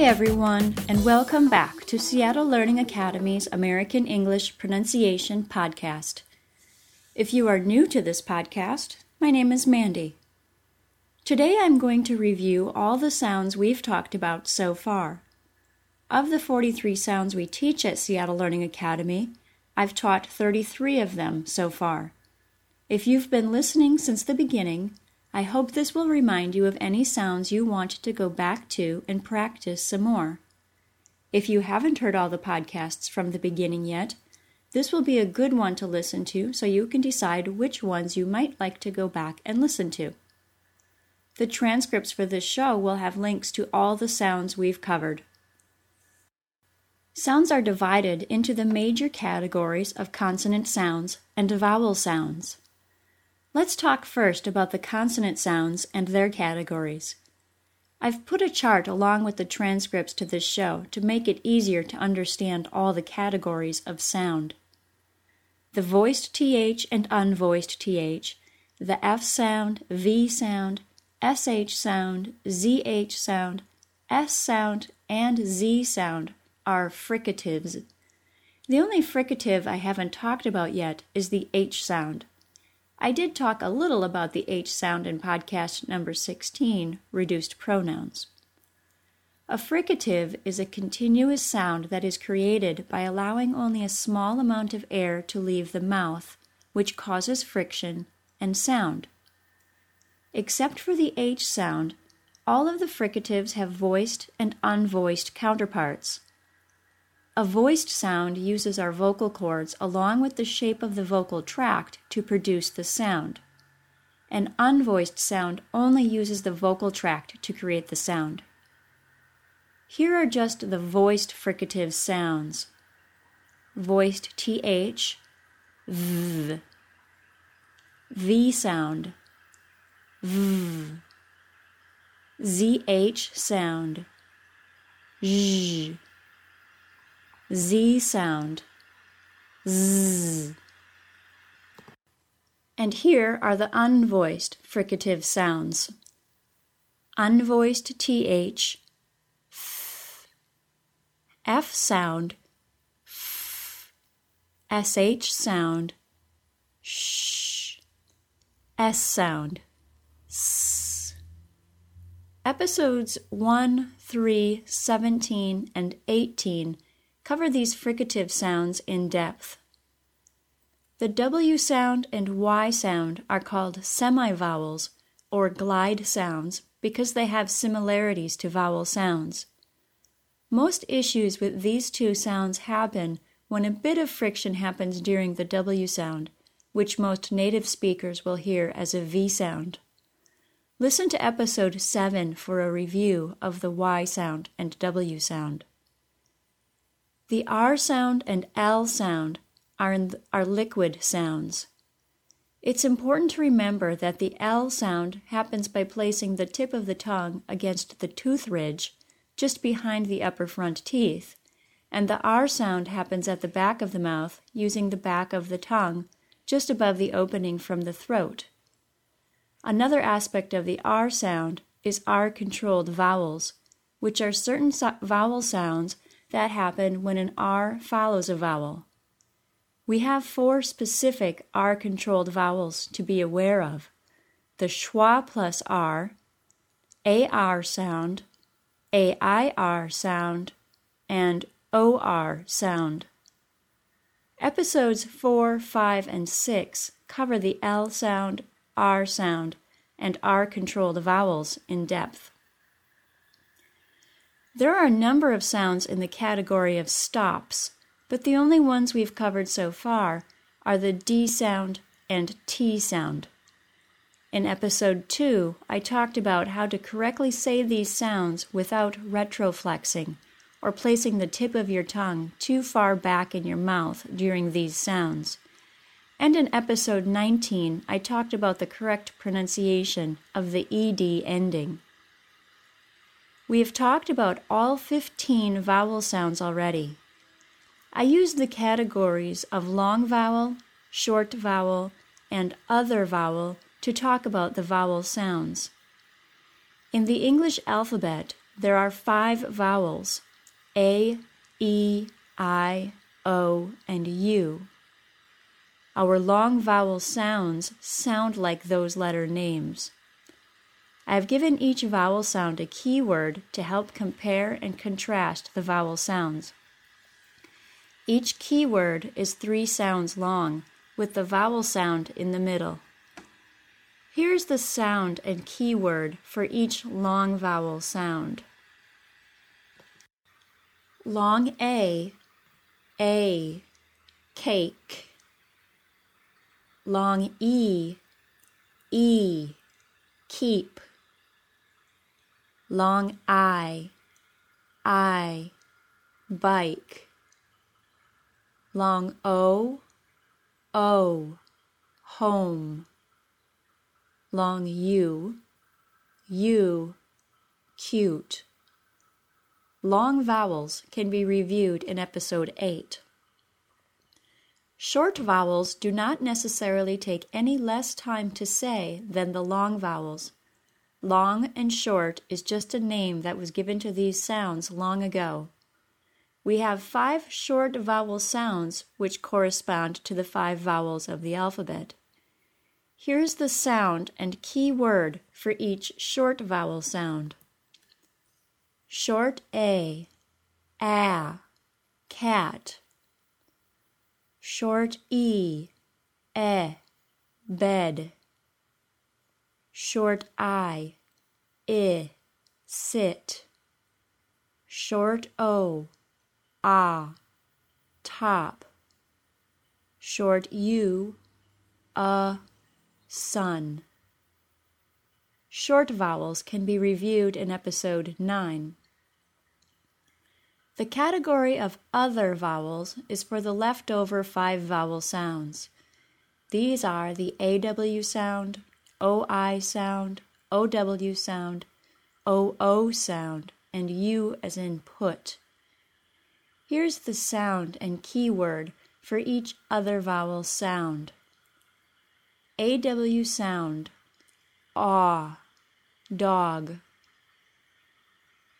Hi, everyone, and welcome back to Seattle Learning Academy's American English Pronunciation Podcast. If you are new to this podcast, my name is Mandy. Today I'm going to review all the sounds we've talked about so far. Of the 43 sounds we teach at Seattle Learning Academy, I've taught 33 of them so far. If you've been listening since the beginning, I hope this will remind you of any sounds you want to go back to and practice some more. If you haven't heard all the podcasts from the beginning yet, this will be a good one to listen to so you can decide which ones you might like to go back and listen to. The transcripts for this show will have links to all the sounds we've covered. Sounds are divided into the major categories of consonant sounds and vowel sounds. Let's talk first about the consonant sounds and their categories. I've put a chart along with the transcripts to this show to make it easier to understand all the categories of sound. The voiced TH and unvoiced TH, the F sound, V sound, SH sound, ZH sound, S sound, and Z sound are fricatives. The only fricative I haven't talked about yet is the H sound. I did talk a little about the H sound in podcast number 16, reduced pronouns. A fricative is a continuous sound that is created by allowing only a small amount of air to leave the mouth, which causes friction and sound. Except for the H sound, all of the fricatives have voiced and unvoiced counterparts. A voiced sound uses our vocal cords along with the shape of the vocal tract to produce the sound. An unvoiced sound only uses the vocal tract to create the sound. Here are just the voiced fricative sounds. Voiced th, v, v sound, v, zh sound, zh. Z sound. Z. And here are the unvoiced fricative sounds. Unvoiced TH, f, F sound, f, SH sound, sh, S sound, s. Episodes 1, 3, 17, and 18 cover these fricative sounds in depth. The W sound and Y sound are called semivowels or glide sounds because they have similarities to vowel sounds. Most issues with these two sounds happen when a bit of friction happens during the W sound, which most native speakers will hear as a V sound. Listen to episode 7 for a review of the Y sound and W sound. The R sound and L sound are, the, are liquid sounds. It's important to remember that the L sound happens by placing the tip of the tongue against the tooth ridge just behind the upper front teeth, and the R sound happens at the back of the mouth using the back of the tongue just above the opening from the throat. Another aspect of the R sound is R controlled vowels, which are certain so- vowel sounds that happen when an R follows a vowel. We have four specific R controlled vowels to be aware of the schwa plus R, AR sound, AIR sound, and OR sound. Episodes 4, 5, and 6 cover the L sound, R sound, and R controlled vowels in depth. There are a number of sounds in the category of stops, but the only ones we've covered so far are the D sound and T sound. In episode 2, I talked about how to correctly say these sounds without retroflexing or placing the tip of your tongue too far back in your mouth during these sounds. And in episode 19, I talked about the correct pronunciation of the ED ending. We have talked about all 15 vowel sounds already. I used the categories of long vowel, short vowel, and other vowel to talk about the vowel sounds. In the English alphabet, there are five vowels A, E, I, O, and U. Our long vowel sounds sound like those letter names. I have given each vowel sound a keyword to help compare and contrast the vowel sounds. Each keyword is three sounds long, with the vowel sound in the middle. Here's the sound and keyword for each long vowel sound. Long A, A, cake. Long E, E, keep long I, I, bike, long O, O, home, long U, U, cute. Long vowels can be reviewed in episode 8. Short vowels do not necessarily take any less time to say than the long vowels. Long and short is just a name that was given to these sounds long ago. We have five short vowel sounds which correspond to the five vowels of the alphabet. Here's the sound and key word for each short vowel sound. Short A, a, cat. Short E, e, bed short I, I, sit. Short O, ah, top. Short U, a, sun. Short vowels can be reviewed in episode 9. The category of other vowels is for the leftover five vowel sounds. These are the AW sound, OI sound, OW sound, OO sound, and U as in put. Here's the sound and keyword for each other vowel sound. AW sound, aw, dog.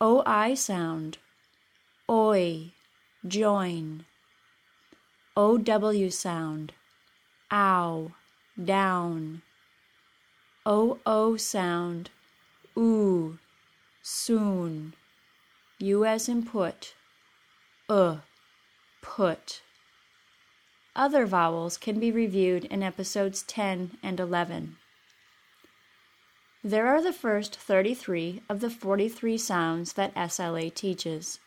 OI sound, oi, join. OW sound, ow, down. OO sound, oo, soon. U as in put, uh, put. Other vowels can be reviewed in episodes 10 and 11. There are the first 33 of the 43 sounds that SLA teaches.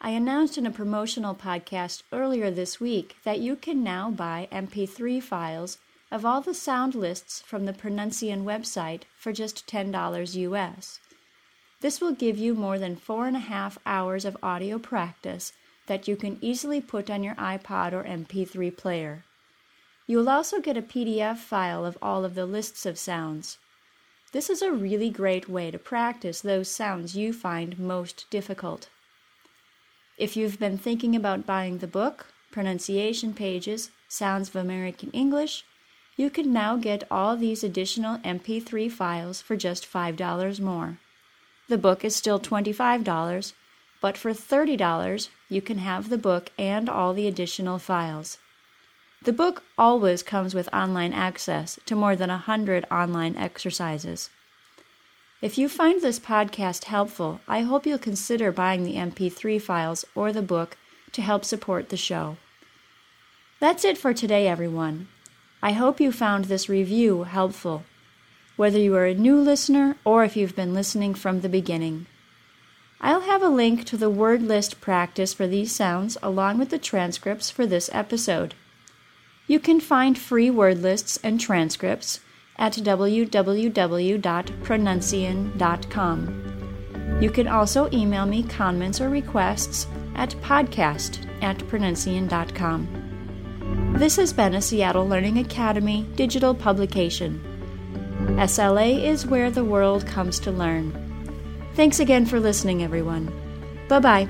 I announced in a promotional podcast earlier this week that you can now buy MP3 files of all the sound lists from the Pronuncian website for just $10 US. This will give you more than four and a half hours of audio practice that you can easily put on your iPod or MP3 player. You will also get a PDF file of all of the lists of sounds. This is a really great way to practice those sounds you find most difficult. If you've been thinking about buying the book, Pronunciation Pages, Sounds of American English, you can now get all these additional MP3 files for just $5 more. The book is still $25, but for $30 you can have the book and all the additional files. The book always comes with online access to more than 100 online exercises. If you find this podcast helpful, I hope you'll consider buying the MP3 files or the book to help support the show. That's it for today, everyone. I hope you found this review helpful, whether you are a new listener or if you've been listening from the beginning. I'll have a link to the word list practice for these sounds along with the transcripts for this episode. You can find free word lists and transcripts at www.pronuncian.com. You can also email me comments or requests at podcast at pronuncian.com. This has been a Seattle Learning Academy digital publication. SLA is where the world comes to learn. Thanks again for listening, everyone. Bye bye.